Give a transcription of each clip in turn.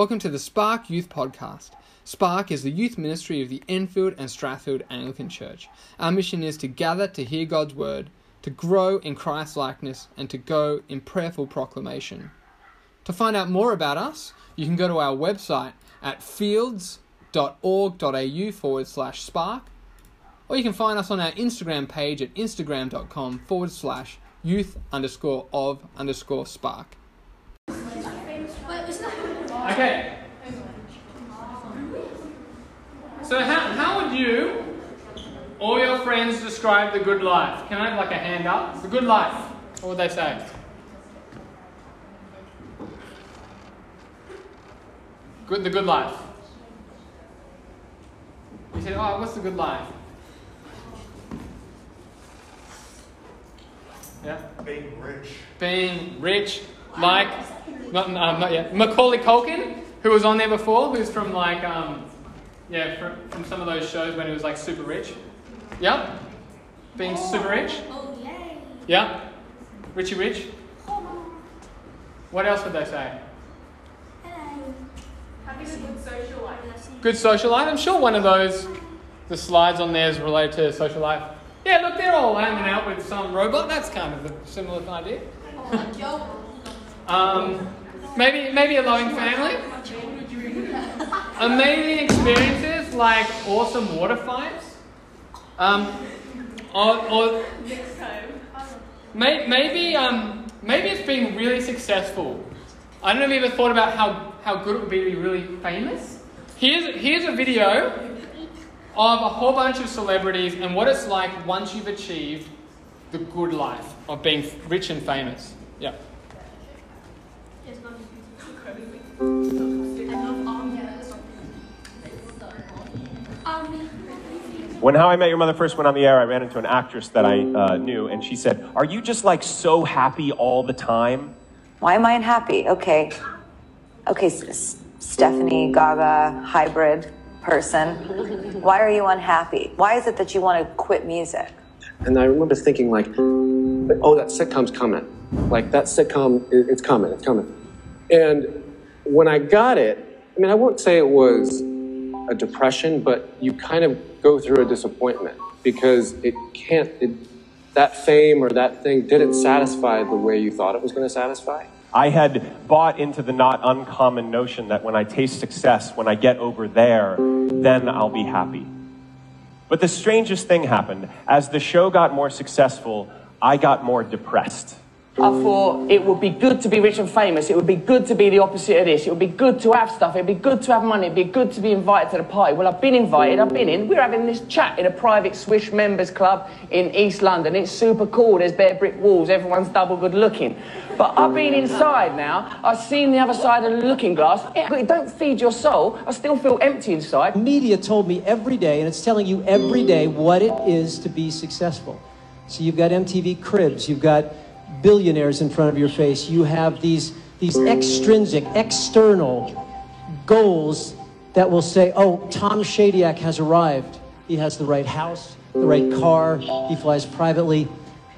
Welcome to the Spark Youth Podcast. Spark is the youth ministry of the Enfield and Strathfield Anglican Church. Our mission is to gather to hear God's word, to grow in Christ likeness, and to go in prayerful proclamation. To find out more about us, you can go to our website at fields.org.au forward slash spark, or you can find us on our Instagram page at instagram.com forward slash youth underscore of underscore spark. Okay. So how, how would you or your friends describe the good life? Can I have like a hand up? The good life. What would they say? Good, the good life. You say, oh, what's the good life? Yeah? Being rich. Being rich, like, not, um, not yet. Macaulay Culkin, who was on there before, who's from like, um, yeah, from, from some of those shows when he was like super rich. Yeah? Being super rich. Oh, yay. Yeah? Richie Rich. What else would they say? Hello. Having a good social life. Good social life. I'm sure one of those, the slides on there is related to social life. Yeah, look, they're all hanging out with some robot. That's kind of a similar idea. Um, maybe, maybe a loving family. Amazing experiences like awesome water fights. Um, or, or may, maybe, um, maybe it's being really successful. I don't know if you ever thought about how, how good it would be to be really famous. Here's, here's a video of a whole bunch of celebrities and what it's like once you've achieved the good life of being rich and famous. Yeah. When How I Met Your Mother first went on the air, I ran into an actress that I uh, knew, and she said, Are you just like so happy all the time? Why am I unhappy? Okay. Okay, S- S- Stephanie Gaga hybrid person. Why are you unhappy? Why is it that you want to quit music? And I remember thinking, like, oh, that sitcom's coming. Like, that sitcom, it's coming, it's coming. And when I got it, I mean, I won't say it was a depression, but you kind of go through a disappointment because it can't, it, that fame or that thing didn't satisfy the way you thought it was going to satisfy. I had bought into the not uncommon notion that when I taste success, when I get over there, then I'll be happy. But the strangest thing happened. As the show got more successful, I got more depressed. I thought it would be good to be rich and famous. It would be good to be the opposite of this. It would be good to have stuff. It'd be good to have money. It'd be good to be invited to the party. Well, I've been invited. I've been in. We're having this chat in a private Swish members club in East London. It's super cool. There's bare brick walls. Everyone's double good looking. But I've been inside now. I've seen the other side of the looking glass. It don't feed your soul. I still feel empty inside. Media told me every day, and it's telling you every day what it is to be successful. So you've got MTV Cribs, you've got billionaires in front of your face, you have these, these extrinsic, external goals that will say, oh, Tom Shadyac has arrived. He has the right house, the right car, he flies privately.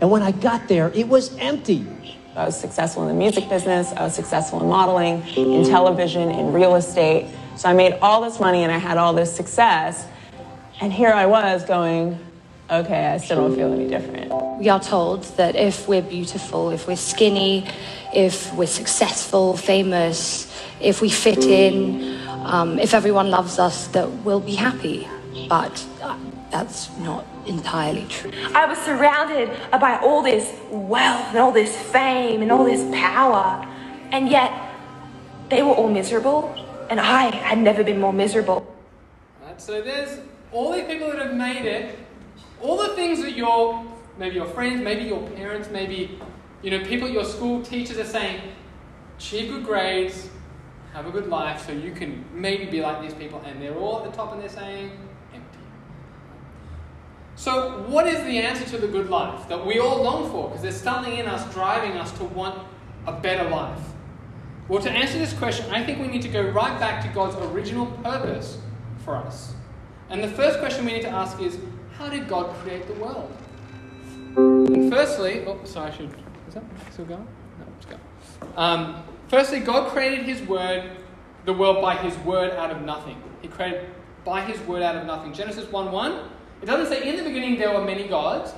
And when I got there, it was empty. I was successful in the music business, I was successful in modeling, in television, in real estate. So I made all this money and I had all this success. And here I was going, okay, I still don't feel any different. We are told that if we're beautiful, if we're skinny, if we're successful, famous, if we fit in, um, if everyone loves us, that we'll be happy. But uh, that's not entirely true. I was surrounded by all this wealth and all this fame and all this power, and yet they were all miserable, and I had never been more miserable. Right, so there's all these people that have made it, all the things that your maybe your friends, maybe your parents, maybe you know people at your school, teachers are saying, achieve good grades, have a good life, so you can maybe be like these people, and they're all at the top and they're saying empty. So what is the answer to the good life that we all long for? Because there's something in us driving us to want a better life. Well, to answer this question, I think we need to go right back to God's original purpose for us. And the first question we need to ask is how did God create the world? And firstly, oh, sorry, I should. Is that still going? No, it's going. Um, firstly, God created His Word the world by his word out of nothing. He created by his word out of nothing. Genesis 1 1, it doesn't say in the beginning there were many gods.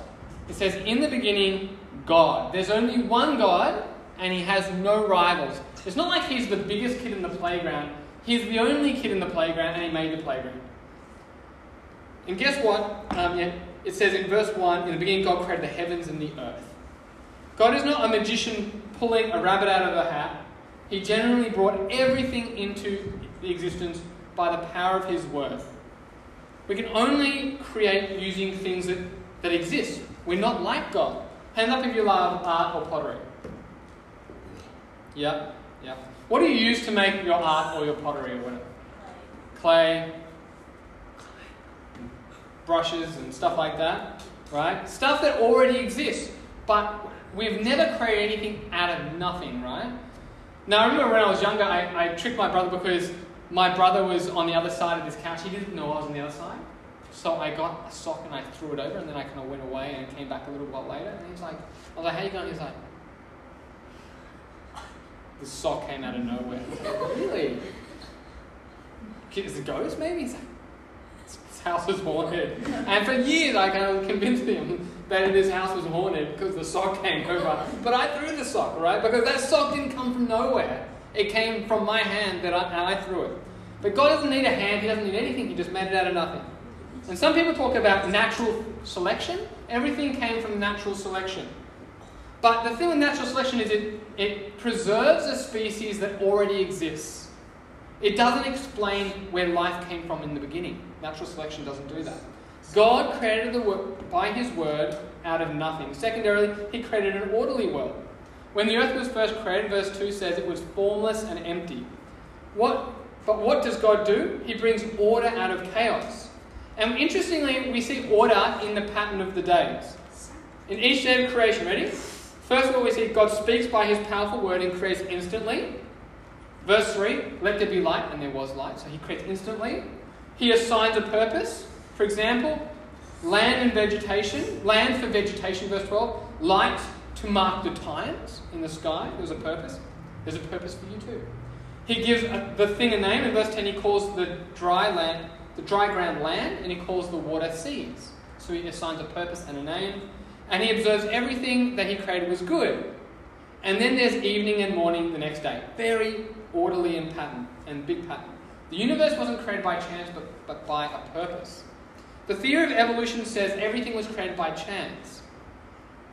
It says in the beginning, God. There's only one God, and he has no rivals. It's not like he's the biggest kid in the playground. He's the only kid in the playground, and he made the playground. And guess what? Um, yeah, it says in verse 1 In the beginning, God created the heavens and the earth. God is not a magician pulling a rabbit out of a hat. He generally brought everything into existence by the power of His word. We can only create using things that, that exist. We're not like God. Hand up if you love art or pottery. Yeah, yeah. What do you use to make your art or your pottery or whatever? Clay, brushes, and stuff like that, right? Stuff that already exists, but we've never created anything out of nothing, right? Now, I remember when I was younger, I, I tricked my brother because my brother was on the other side of this couch. He didn't know I was on the other side. So I got a sock and I threw it over, and then I kind of went away and came back a little while later. And he's like, I was like, how you going? He's like, the sock came out of nowhere. really? Is a ghost maybe? He's like, house was haunted. And for years I kind of convinced him that this house was haunted because the sock came over. But I threw the sock, right? Because that sock didn't come from nowhere. It came from my hand that I, I threw it. But God doesn't need a hand, He doesn't need anything, He just made it out of nothing. And some people talk about natural selection. Everything came from natural selection. But the thing with natural selection is it, it preserves a species that already exists. It doesn't explain where life came from in the beginning. Natural selection doesn't do that. God created the world by his word out of nothing. Secondarily, he created an orderly world. When the earth was first created, verse 2 says it was formless and empty. What, but what does God do? He brings order out of chaos. And interestingly, we see order in the pattern of the days. In each day of creation, ready? First of all, we see God speaks by his powerful word and creates instantly. Verse 3 Let there be light, and there was light. So he creates instantly. He assigns a purpose. For example, land and vegetation. Land for vegetation, verse 12. Light to mark the times in the sky. There's a purpose. There's a purpose for you too. He gives the thing a name. In verse 10, he calls the dry land the dry ground land, and he calls the water seas. So he assigns a purpose and a name, and he observes everything that he created was good. And then there's evening and morning the next day. Very orderly and pattern and big pattern. The universe wasn't created by chance, but, but by a purpose. The theory of evolution says everything was created by chance.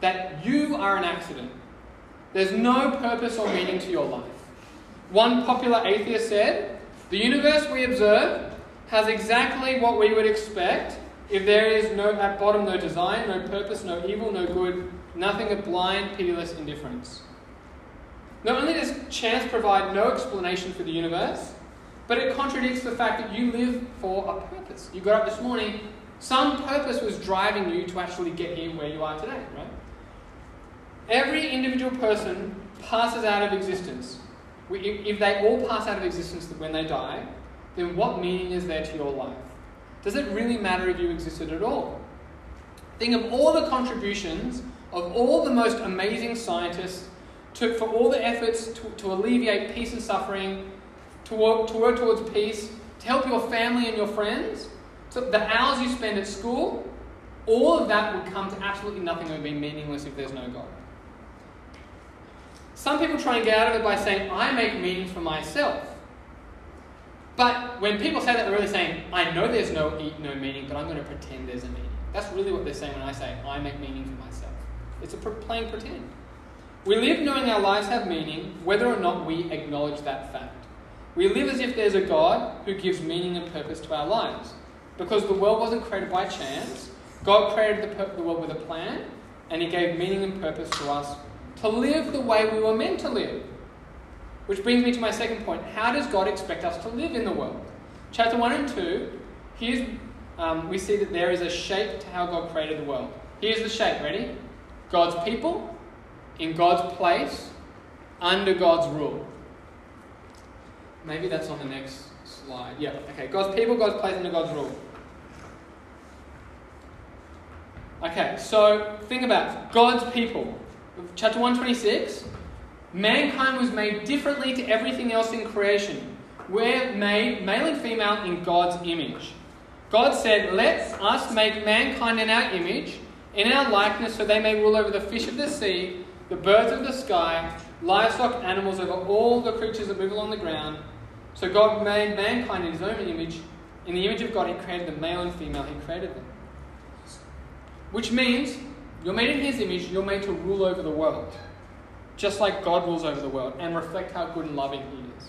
That you are an accident. There's no purpose or meaning to your life. One popular atheist said, The universe we observe has exactly what we would expect if there is no at bottom no design, no purpose, no evil, no good, nothing but blind, pitiless indifference. Not only does chance provide no explanation for the universe, but it contradicts the fact that you live for a purpose. You got up this morning, some purpose was driving you to actually get here where you are today, right? Every individual person passes out of existence. If they all pass out of existence when they die, then what meaning is there to your life? Does it really matter if you existed at all? Think of all the contributions of all the most amazing scientists to, for all the efforts to, to alleviate peace and suffering, to work, to work towards peace, to help your family and your friends. So the hours you spend at school, all of that would come to absolutely nothing and would be meaningless if there's no God. Some people try and get out of it by saying, I make meaning for myself. But when people say that, they're really saying, I know there's no, no meaning, but I'm going to pretend there's a meaning. That's really what they're saying when I say, I make meaning for myself. It's a playing pretend. We live knowing our lives have meaning, whether or not we acknowledge that fact. We live as if there's a God who gives meaning and purpose to our lives. Because the world wasn't created by chance, God created the, the world with a plan, and He gave meaning and purpose to us to live the way we were meant to live. Which brings me to my second point. How does God expect us to live in the world? Chapter 1 and 2, here's, um, we see that there is a shape to how God created the world. Here's the shape, ready? God's people, in God's place, under God's rule. Maybe that's on the next slide. Yeah, okay. God's people, God's place, under God's rule. Okay, so think about it. God's people. Chapter 126 Mankind was made differently to everything else in creation. we're made male and female in God's image. God said, Let us make mankind in our image, in our likeness, so they may rule over the fish of the sea, the birds of the sky, livestock, animals, over all the creatures that move along the ground. So God made mankind in his own image. In the image of God, he created them, male and female, he created them. Which means you're made in his image, you're made to rule over the world. Just like God rules over the world and reflect how good and loving he is.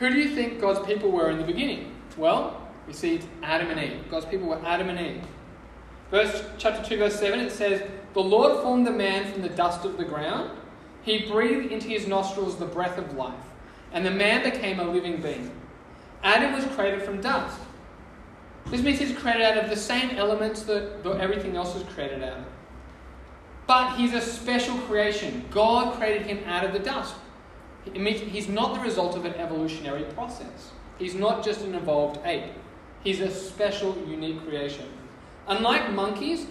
Who do you think God's people were in the beginning? Well, we see it's Adam and Eve. God's people were Adam and Eve. Verse chapter 2, verse 7, it says, The Lord formed the man from the dust of the ground. He breathed into his nostrils the breath of life, and the man became a living being. Adam was created from dust. This means he's created out of the same elements that, that everything else is created out of. But he's a special creation. God created him out of the dust. It means he's not the result of an evolutionary process. He's not just an evolved ape. He's a special, unique creation. Unlike monkeys,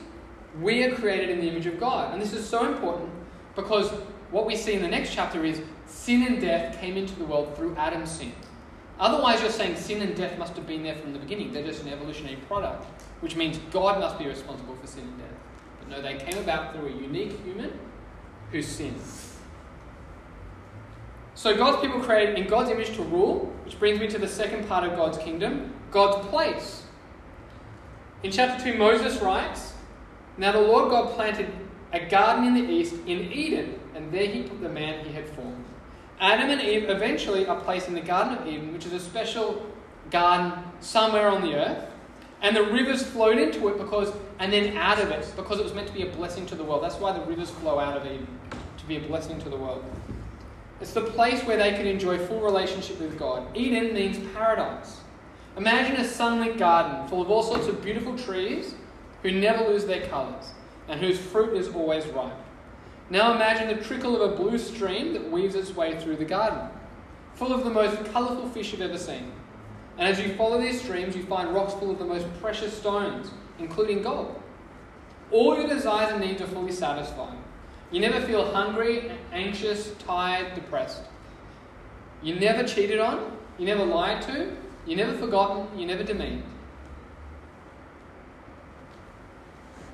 we are created in the image of God. And this is so important because what we see in the next chapter is sin and death came into the world through Adam's sin. Otherwise, you're saying sin and death must have been there from the beginning. They're just an evolutionary product, which means God must be responsible for sin and death. But no, they came about through a unique human who sinned. So God's people created in God's image to rule, which brings me to the second part of God's kingdom, God's place. In chapter 2, Moses writes, Now the Lord God planted a garden in the east in Eden, and there he put the man he had formed. Adam and Eve eventually are placed in the Garden of Eden, which is a special garden somewhere on the earth. And the rivers flowed into it because, and then out of it, because it was meant to be a blessing to the world. That's why the rivers flow out of Eden, to be a blessing to the world. It's the place where they can enjoy full relationship with God. Eden means paradise. Imagine a sunlit garden full of all sorts of beautiful trees who never lose their colours and whose fruit is always ripe. Now imagine the trickle of a blue stream that weaves its way through the garden, full of the most colourful fish you've ever seen. And as you follow these streams, you find rocks full of the most precious stones, including gold. All your desires and needs are fully satisfied. You never feel hungry, anxious, tired, depressed. You're never cheated on, you never lied to, you never forgotten, you never demeaned.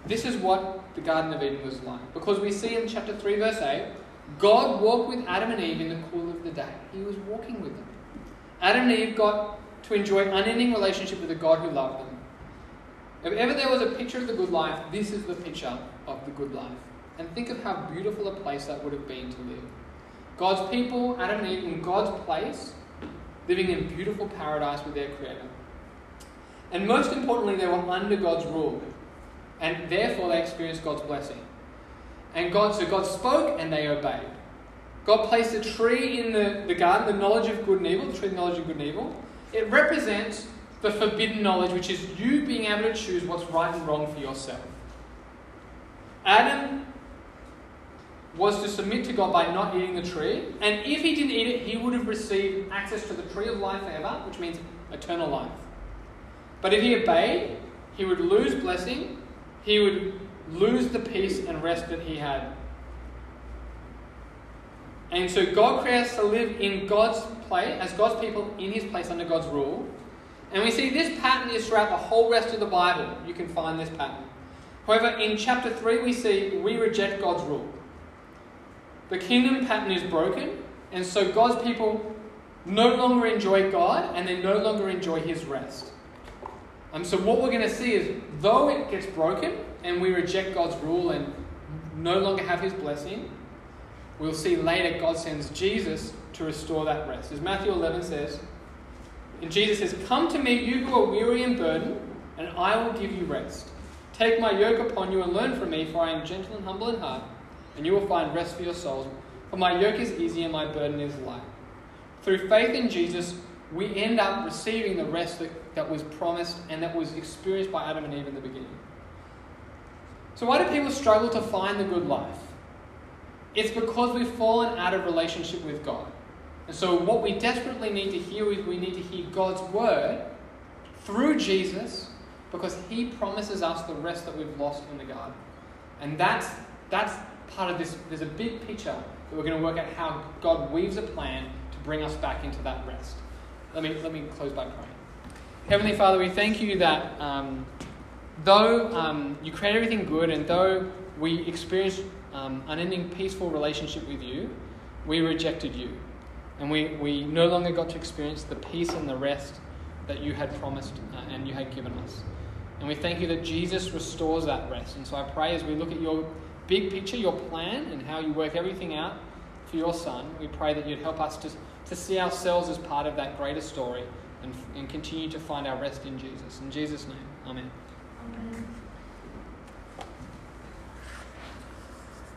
This is what the Garden of Eden was like. Because we see in chapter 3, verse 8, God walked with Adam and Eve in the cool of the day. He was walking with them. Adam and Eve got to enjoy unending relationship with the God who loved them. If ever there was a picture of the good life, this is the picture of the good life. And think of how beautiful a place that would have been to live. God's people, Adam and Eve, in God's place, living in beautiful paradise with their Creator. And most importantly, they were under God's rule. And therefore, they experienced God's blessing. And God, so God spoke and they obeyed. God placed a tree in the, the garden, the knowledge of good and evil, the tree of knowledge of good and evil. It represents the forbidden knowledge, which is you being able to choose what's right and wrong for yourself. Adam was to submit to God by not eating the tree, and if he didn't eat it, he would have received access to the tree of life forever, which means eternal life. But if he obeyed, he would lose blessing, he would lose the peace and rest that he had. And so God creates to live in God's place, as God's people in his place under God's rule. And we see this pattern is throughout the whole rest of the Bible. You can find this pattern. However, in chapter 3, we see we reject God's rule. The kingdom pattern is broken, and so God's people no longer enjoy God and they no longer enjoy his rest. Um, so, what we're going to see is though it gets broken and we reject God's rule and no longer have his blessing, we'll see later God sends Jesus to restore that rest. As Matthew 11 says, and Jesus says, Come to me, you who are weary and burdened, and I will give you rest. Take my yoke upon you and learn from me, for I am gentle and humble in heart, and you will find rest for your souls. For my yoke is easy and my burden is light. Through faith in Jesus, we end up receiving the rest that, that was promised and that was experienced by Adam and Eve in the beginning. So, why do people struggle to find the good life? It's because we've fallen out of relationship with God. And so, what we desperately need to hear is we need to hear God's word through Jesus because he promises us the rest that we've lost in the garden. And that's, that's part of this. There's a big picture that we're going to work out how God weaves a plan to bring us back into that rest. Let me, let me close by praying. Heavenly Father, we thank you that um, though um, you create everything good and though we experience um, unending peaceful relationship with you, we rejected you. And we, we no longer got to experience the peace and the rest that you had promised uh, and you had given us. And we thank you that Jesus restores that rest. And so I pray as we look at your big picture, your plan, and how you work everything out for your Son, we pray that you'd help us to, to see ourselves as part of that greater story and, and continue to find our rest in Jesus. In Jesus' name, amen.